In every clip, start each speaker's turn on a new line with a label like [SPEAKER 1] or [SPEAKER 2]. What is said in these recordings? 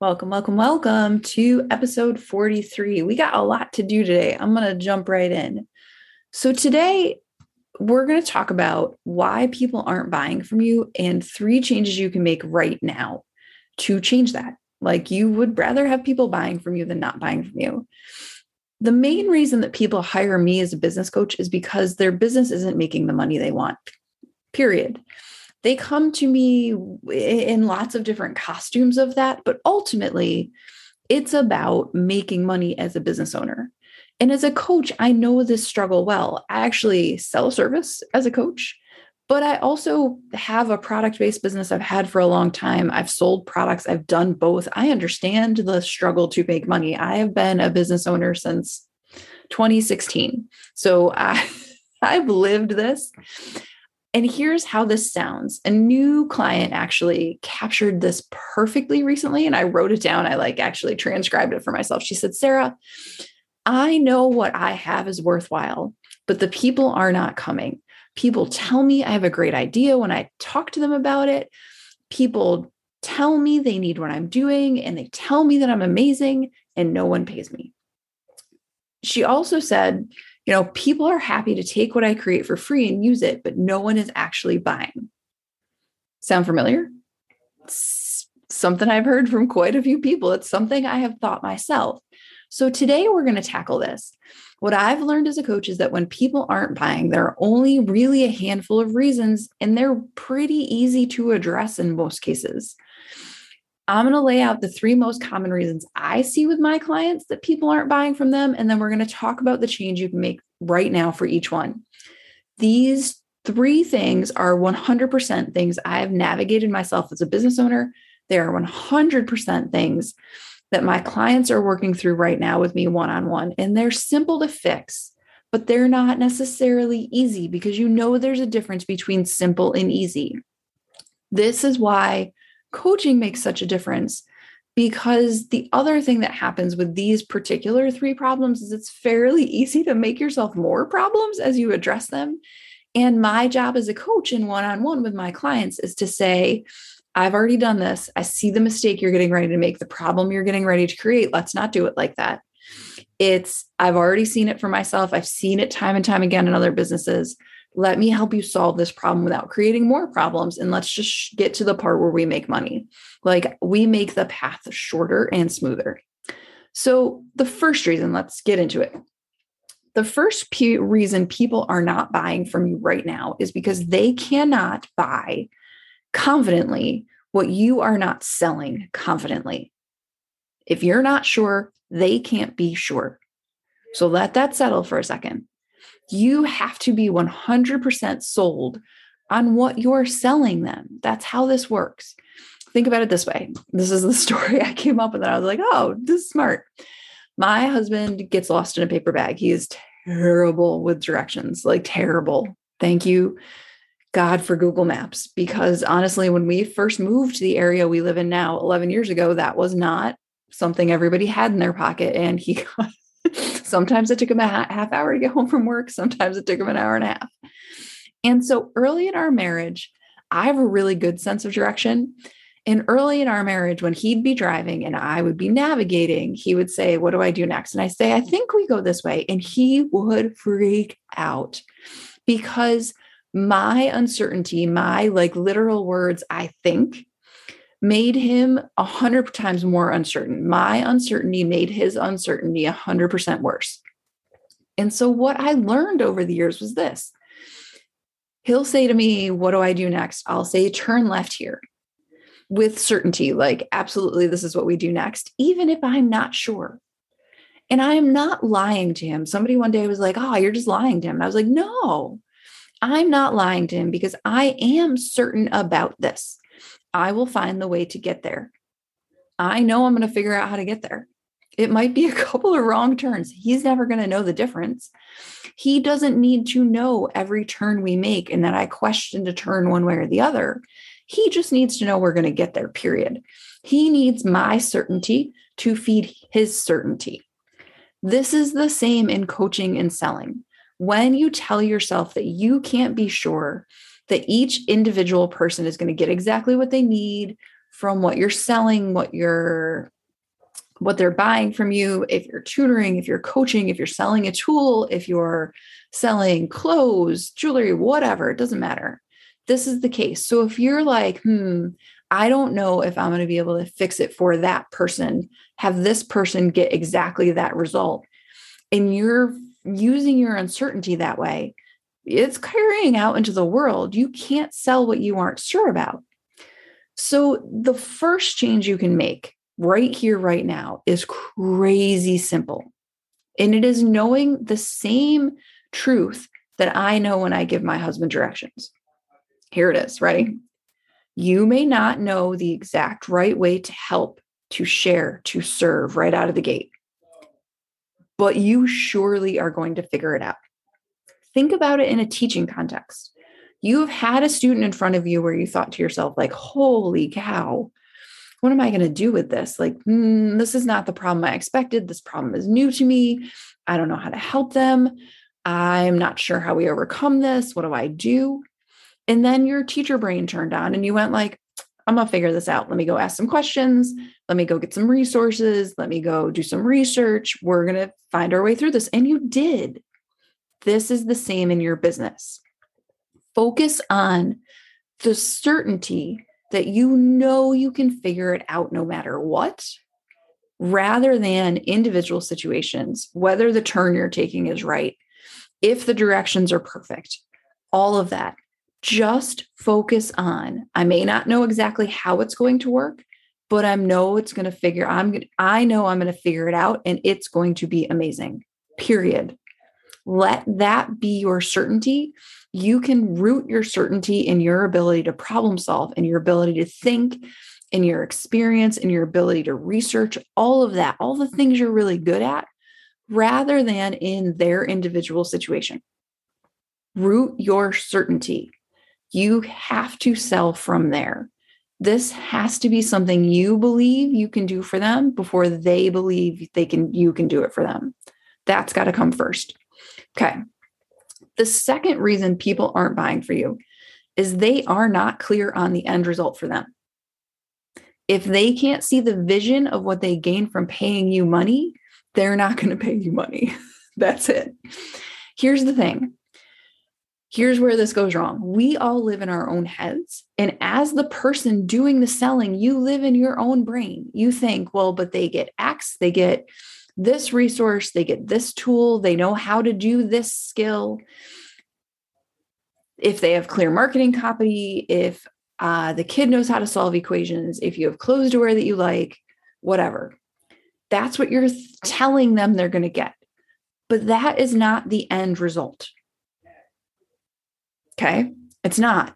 [SPEAKER 1] Welcome, welcome, welcome to episode 43. We got a lot to do today. I'm going to jump right in. So, today we're going to talk about why people aren't buying from you and three changes you can make right now to change that. Like, you would rather have people buying from you than not buying from you. The main reason that people hire me as a business coach is because their business isn't making the money they want, period they come to me in lots of different costumes of that, but ultimately, it's about making money as a business owner. And as a coach, I know this struggle well. I actually sell service as a coach, but I also have a product based business I've had for a long time. I've sold products, I've done both. I understand the struggle to make money. I have been a business owner since 2016. So I, I've lived this. And here's how this sounds. A new client actually captured this perfectly recently, and I wrote it down. I like actually transcribed it for myself. She said, Sarah, I know what I have is worthwhile, but the people are not coming. People tell me I have a great idea when I talk to them about it. People tell me they need what I'm doing and they tell me that I'm amazing, and no one pays me. She also said, you know, people are happy to take what I create for free and use it, but no one is actually buying. Sound familiar? It's something I've heard from quite a few people. It's something I have thought myself. So today we're going to tackle this. What I've learned as a coach is that when people aren't buying, there are only really a handful of reasons, and they're pretty easy to address in most cases. I'm going to lay out the three most common reasons I see with my clients that people aren't buying from them. And then we're going to talk about the change you can make right now for each one. These three things are 100% things I have navigated myself as a business owner. They are 100% things that my clients are working through right now with me one on one. And they're simple to fix, but they're not necessarily easy because you know there's a difference between simple and easy. This is why coaching makes such a difference because the other thing that happens with these particular three problems is it's fairly easy to make yourself more problems as you address them. And my job as a coach in one on one with my clients is to say, I've already done this. I see the mistake you're getting ready to make, the problem you're getting ready to create. Let's not do it like that. It's, I've already seen it for myself. I've seen it time and time again in other businesses let me help you solve this problem without creating more problems and let's just get to the part where we make money. Like we make the path shorter and smoother. So the first reason let's get into it. The first reason people are not buying from you right now is because they cannot buy confidently what you are not selling confidently. If you're not sure they can't be sure. So let that settle for a second you have to be 100% sold on what you're selling them. That's how this works. Think about it this way. This is the story I came up with, and I was like, oh, this is smart. My husband gets lost in a paper bag. He is terrible with directions, like terrible. Thank you, God, for Google Maps. Because honestly, when we first moved to the area we live in now, 11 years ago, that was not something everybody had in their pocket. And he got sometimes it took him a half hour to get home from work. Sometimes it took him an hour and a half. And so early in our marriage, I have a really good sense of direction. And early in our marriage, when he'd be driving and I would be navigating, he would say, What do I do next? And I say, I think we go this way. And he would freak out because my uncertainty, my like literal words, I think, made him a hundred times more uncertain. My uncertainty made his uncertainty a hundred percent worse. And so what I learned over the years was this. He'll say to me, What do I do next? I'll say, Turn left here with certainty, like, absolutely, this is what we do next, even if I'm not sure. And I am not lying to him. Somebody one day was like, Oh, you're just lying to him. I was like, No, I'm not lying to him because I am certain about this. I will find the way to get there. I know I'm going to figure out how to get there. It might be a couple of wrong turns. He's never going to know the difference. He doesn't need to know every turn we make and that I question to turn one way or the other. He just needs to know we're going to get there, period. He needs my certainty to feed his certainty. This is the same in coaching and selling. When you tell yourself that you can't be sure that each individual person is going to get exactly what they need from what you're selling, what you're what they're buying from you, if you're tutoring, if you're coaching, if you're selling a tool, if you're selling clothes, jewelry, whatever, it doesn't matter. This is the case. So if you're like, hmm, I don't know if I'm going to be able to fix it for that person, have this person get exactly that result, and you're using your uncertainty that way, it's carrying out into the world. You can't sell what you aren't sure about. So the first change you can make right here, right now, is crazy simple. And it is knowing the same truth that I know when I give my husband directions. Here it is. Ready? You may not know the exact right way to help, to share, to serve right out of the gate, but you surely are going to figure it out. Think about it in a teaching context. You've had a student in front of you where you thought to yourself, like, holy cow, what am I going to do with this? Like, mm, this is not the problem I expected. This problem is new to me. I don't know how to help them. I'm not sure how we overcome this. What do I do? And then your teacher brain turned on and you went like, I'm going to figure this out. Let me go ask some questions. Let me go get some resources. Let me go do some research. We're going to find our way through this. And you did. This is the same in your business. Focus on the certainty that you know you can figure it out no matter what, rather than individual situations, whether the turn you're taking is right, if the directions are perfect, all of that. Just focus on. I may not know exactly how it's going to work, but I know it's going to figure I'm I know I'm going to figure it out and it's going to be amazing. Period. Let that be your certainty you can root your certainty in your ability to problem solve and your ability to think in your experience and your ability to research all of that, all the things you're really good at, rather than in their individual situation. Root your certainty. You have to sell from there. This has to be something you believe you can do for them before they believe they can you can do it for them. That's got to come first. Okay. The second reason people aren't buying for you is they are not clear on the end result for them. If they can't see the vision of what they gain from paying you money, they're not going to pay you money. That's it. Here's the thing. Here's where this goes wrong. We all live in our own heads. And as the person doing the selling, you live in your own brain. You think, well, but they get X, they get this resource, they get this tool, they know how to do this skill. If they have clear marketing copy, if uh, the kid knows how to solve equations, if you have clothes to wear that you like, whatever. That's what you're telling them they're going to get. But that is not the end result. Okay. It's not.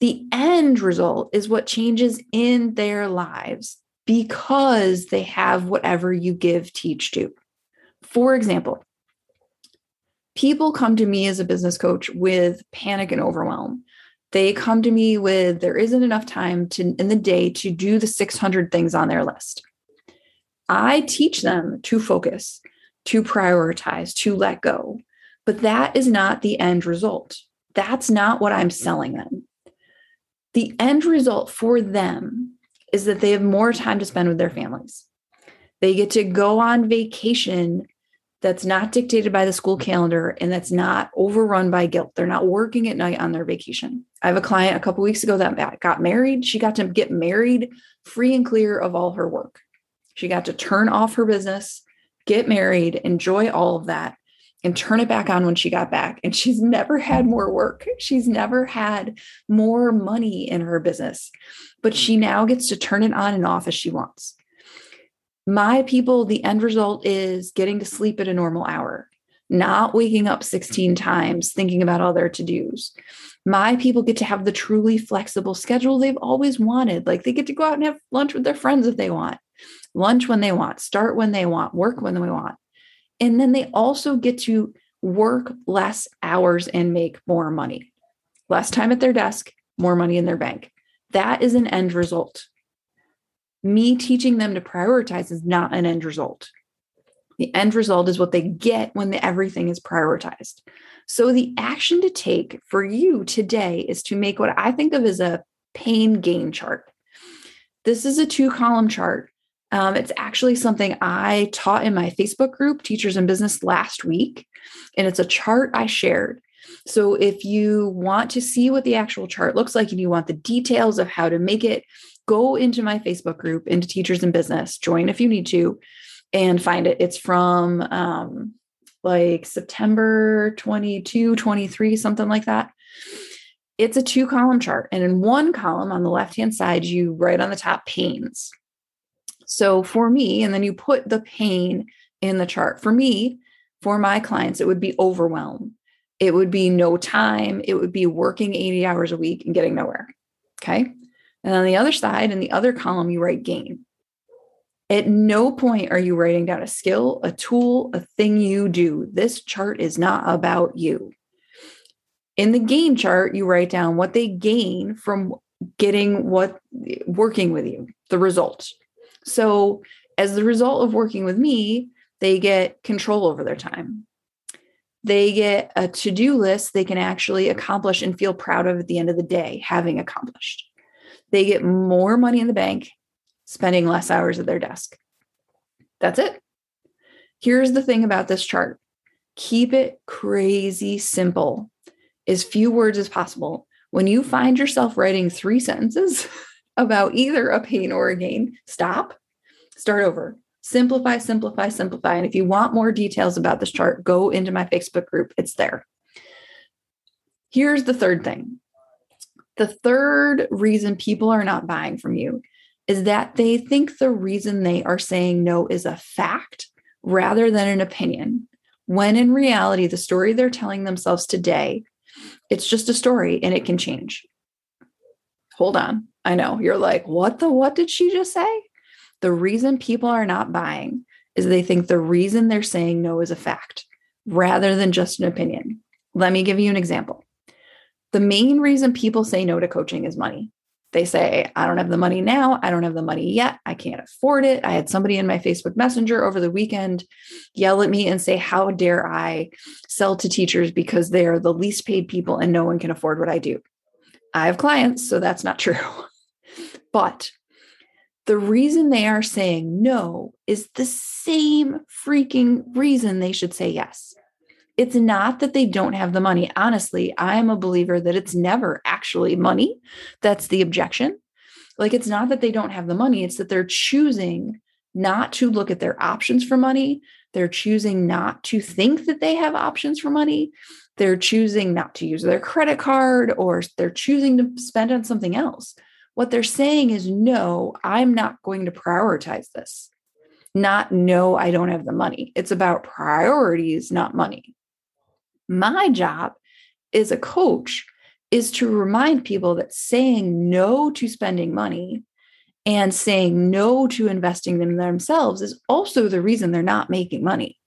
[SPEAKER 1] The end result is what changes in their lives because they have whatever you give, teach, do. For example, people come to me as a business coach with panic and overwhelm. They come to me with there isn't enough time to in the day to do the 600 things on their list. I teach them to focus, to prioritize, to let go. But that is not the end result. That's not what I'm selling them. The end result for them is that they have more time to spend with their families. They get to go on vacation that's not dictated by the school calendar and that's not overrun by guilt. They're not working at night on their vacation. I have a client a couple weeks ago that got married. She got to get married free and clear of all her work. She got to turn off her business, get married, enjoy all of that, and turn it back on when she got back. And she's never had more work. She's never had more money in her business but she mm. now gets to turn it on and off as she wants. My people, the end result is getting to sleep at a normal hour, not waking up 16 times thinking about all their to dos. My people get to have the truly flexible schedule they've always wanted. Like they get to go out and have lunch with their friends if they want. lunch when they want, start when they want, work when they want. And then they also get to work less hours and make more money. Less time at their desk, more money in their bank. That is an end result. Me teaching them to prioritize is not an end result. The end result is what they get when the, everything is prioritized. So, the action to take for you today is to make what I think of as a pain gain chart. This is a two column chart. Um, it's actually something I taught in my Facebook group, Teachers in Business, last week. And it's a chart I shared. So, if you want to see what the actual chart looks like and you want the details of how to make it, go into my Facebook group, into Teachers in Business, join if you need to and find it. It's from um, like September 22, 23, something like that. It's a two column chart. And in one column on the left hand side, you write on the top pains. So for me, and then you put the pain in the chart. For me, for my clients, it would be overwhelm. It would be no time. It would be working 80 hours a week and getting nowhere. Okay. And on the other side, in the other column, you write gain. At no point are you writing down a skill, a tool, a thing you do. This chart is not about you. In the gain chart, you write down what they gain from getting what working with you, the result. So, as the result of working with me, they get control over their time. They get a to do list they can actually accomplish and feel proud of at the end of the day, having accomplished. They get more money in the bank spending less hours at their desk. That's it. Here's the thing about this chart keep it crazy simple, as few words as possible. When you find yourself writing three sentences about either a pain or a gain, stop, start over. Simplify, simplify, simplify. And if you want more details about this chart, go into my Facebook group. It's there. Here's the third thing the third reason people are not buying from you is that they think the reason they are saying no is a fact rather than an opinion. When in reality, the story they're telling themselves today, it's just a story and it can change. Hold on. I know you're like, what the what did she just say? The reason people are not buying is they think the reason they're saying no is a fact rather than just an opinion. Let me give you an example. The main reason people say no to coaching is money. They say, I don't have the money now. I don't have the money yet. I can't afford it. I had somebody in my Facebook Messenger over the weekend yell at me and say, How dare I sell to teachers because they are the least paid people and no one can afford what I do? I have clients, so that's not true. but the reason they are saying no is the same freaking reason they should say yes it's not that they don't have the money. Honestly, I am a believer that it's never actually money. That's the objection. Like, it's not that they don't have the money, it's that they're choosing not to look at their options for money. They're choosing not to think that they have options for money. They're choosing not to use their credit card or they're choosing to spend on something else. What they're saying is, no, I'm not going to prioritize this. Not, no, I don't have the money. It's about priorities, not money. My job as a coach is to remind people that saying no to spending money and saying no to investing in themselves is also the reason they're not making money.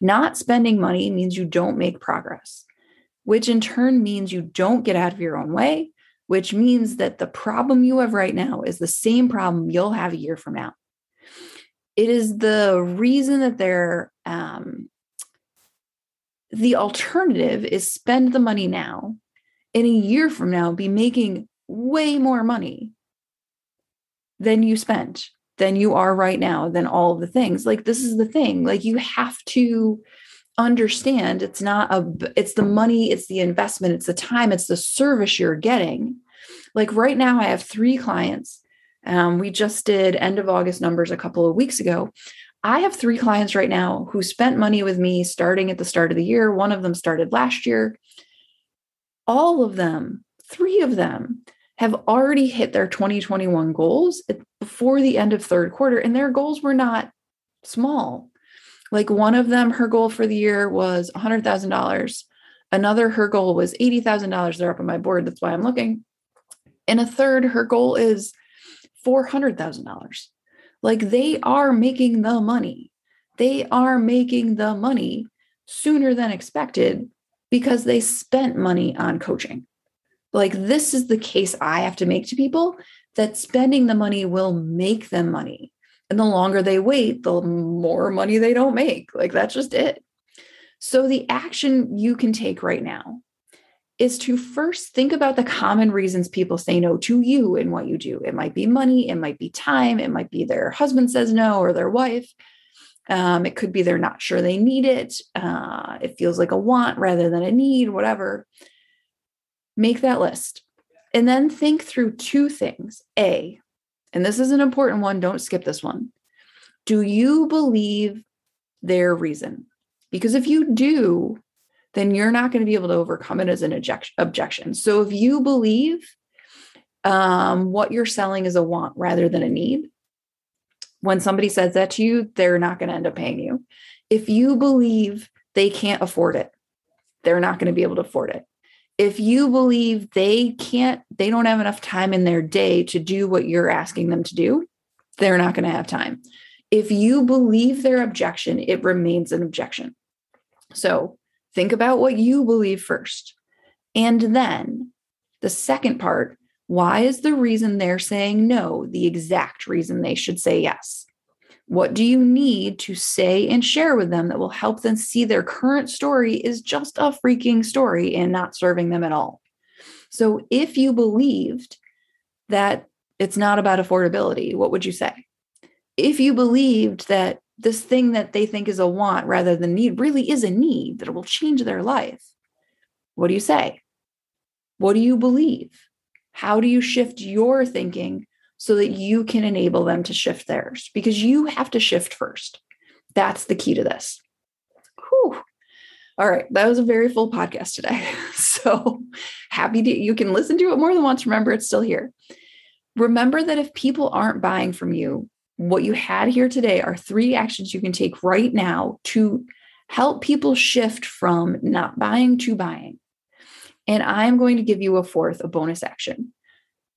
[SPEAKER 1] Not spending money means you don't make progress, which in turn means you don't get out of your own way, which means that the problem you have right now is the same problem you'll have a year from now. It is the reason that they're um, the alternative is spend the money now in a year from now be making way more money than you spent than you are right now than all of the things. Like this is the thing. Like you have to understand it's not a it's the money it's the investment it's the time it's the service you're getting. Like right now i have three clients. Um, we just did end of august numbers a couple of weeks ago. I have three clients right now who spent money with me starting at the start of the year. One of them started last year. All of them, three of them, have already hit their 2021 goals before the end of third quarter, and their goals were not small. Like one of them, her goal for the year was $100,000. Another, her goal was $80,000. They're up on my board. That's why I'm looking. And a third, her goal is $400,000. Like they are making the money. They are making the money sooner than expected because they spent money on coaching. Like this is the case I have to make to people that spending the money will make them money. And the longer they wait, the more money they don't make. Like that's just it. So the action you can take right now is to first think about the common reasons people say no to you and what you do. It might be money, it might be time, it might be their husband says no or their wife. Um, it could be they're not sure they need it. Uh, it feels like a want rather than a need, whatever. Make that list. And then think through two things. A, and this is an important one, don't skip this one. Do you believe their reason? Because if you do, then you're not going to be able to overcome it as an objection. So if you believe um, what you're selling is a want rather than a need, when somebody says that to you, they're not going to end up paying you. If you believe they can't afford it, they're not going to be able to afford it. If you believe they can't, they don't have enough time in their day to do what you're asking them to do, they're not going to have time. If you believe their objection, it remains an objection. So think about what you believe first. And then the second part why is the reason they're saying no the exact reason they should say yes? What do you need to say and share with them that will help them see their current story is just a freaking story and not serving them at all? So, if you believed that it's not about affordability, what would you say? If you believed that this thing that they think is a want rather than need really is a need that will change their life. What do you say? What do you believe? How do you shift your thinking so that you can enable them to shift theirs? Because you have to shift first. That's the key to this. Whew. All right, that was a very full podcast today. So happy to you can listen to it more than once. Remember, it's still here. Remember that if people aren't buying from you, what you had here today are three actions you can take right now to help people shift from not buying to buying. And I'm going to give you a fourth, a bonus action.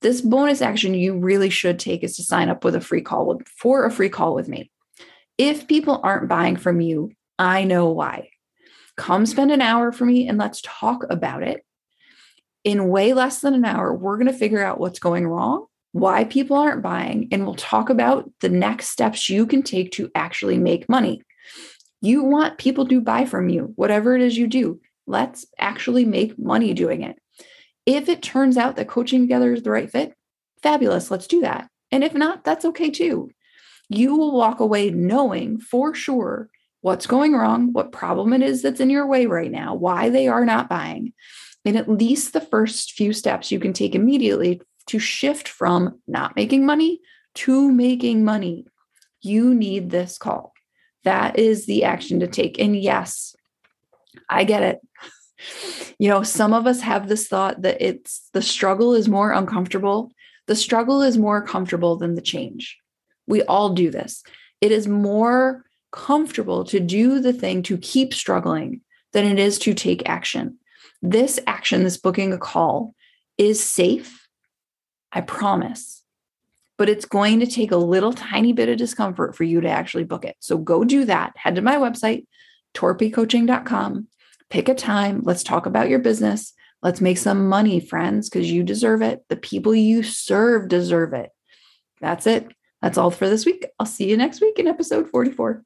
[SPEAKER 1] This bonus action you really should take is to sign up with a free call with, for a free call with me. If people aren't buying from you, I know why. Come spend an hour for me and let's talk about it. In way less than an hour, we're going to figure out what's going wrong why people aren't buying, and we'll talk about the next steps you can take to actually make money. You want people to buy from you, whatever it is you do. Let's actually make money doing it. If it turns out that coaching together is the right fit, fabulous, let's do that. And if not, that's okay too. You will walk away knowing for sure what's going wrong, what problem it is that's in your way right now, why they are not buying. And at least the first few steps you can take immediately to shift from not making money to making money, you need this call. That is the action to take. And yes, I get it. You know, some of us have this thought that it's the struggle is more uncomfortable. The struggle is more comfortable than the change. We all do this. It is more comfortable to do the thing to keep struggling than it is to take action. This action, this booking a call, is safe I promise. But it's going to take a little tiny bit of discomfort for you to actually book it. So go do that. Head to my website, torpycoaching.com. Pick a time. Let's talk about your business. Let's make some money, friends, because you deserve it. The people you serve deserve it. That's it. That's all for this week. I'll see you next week in episode 44.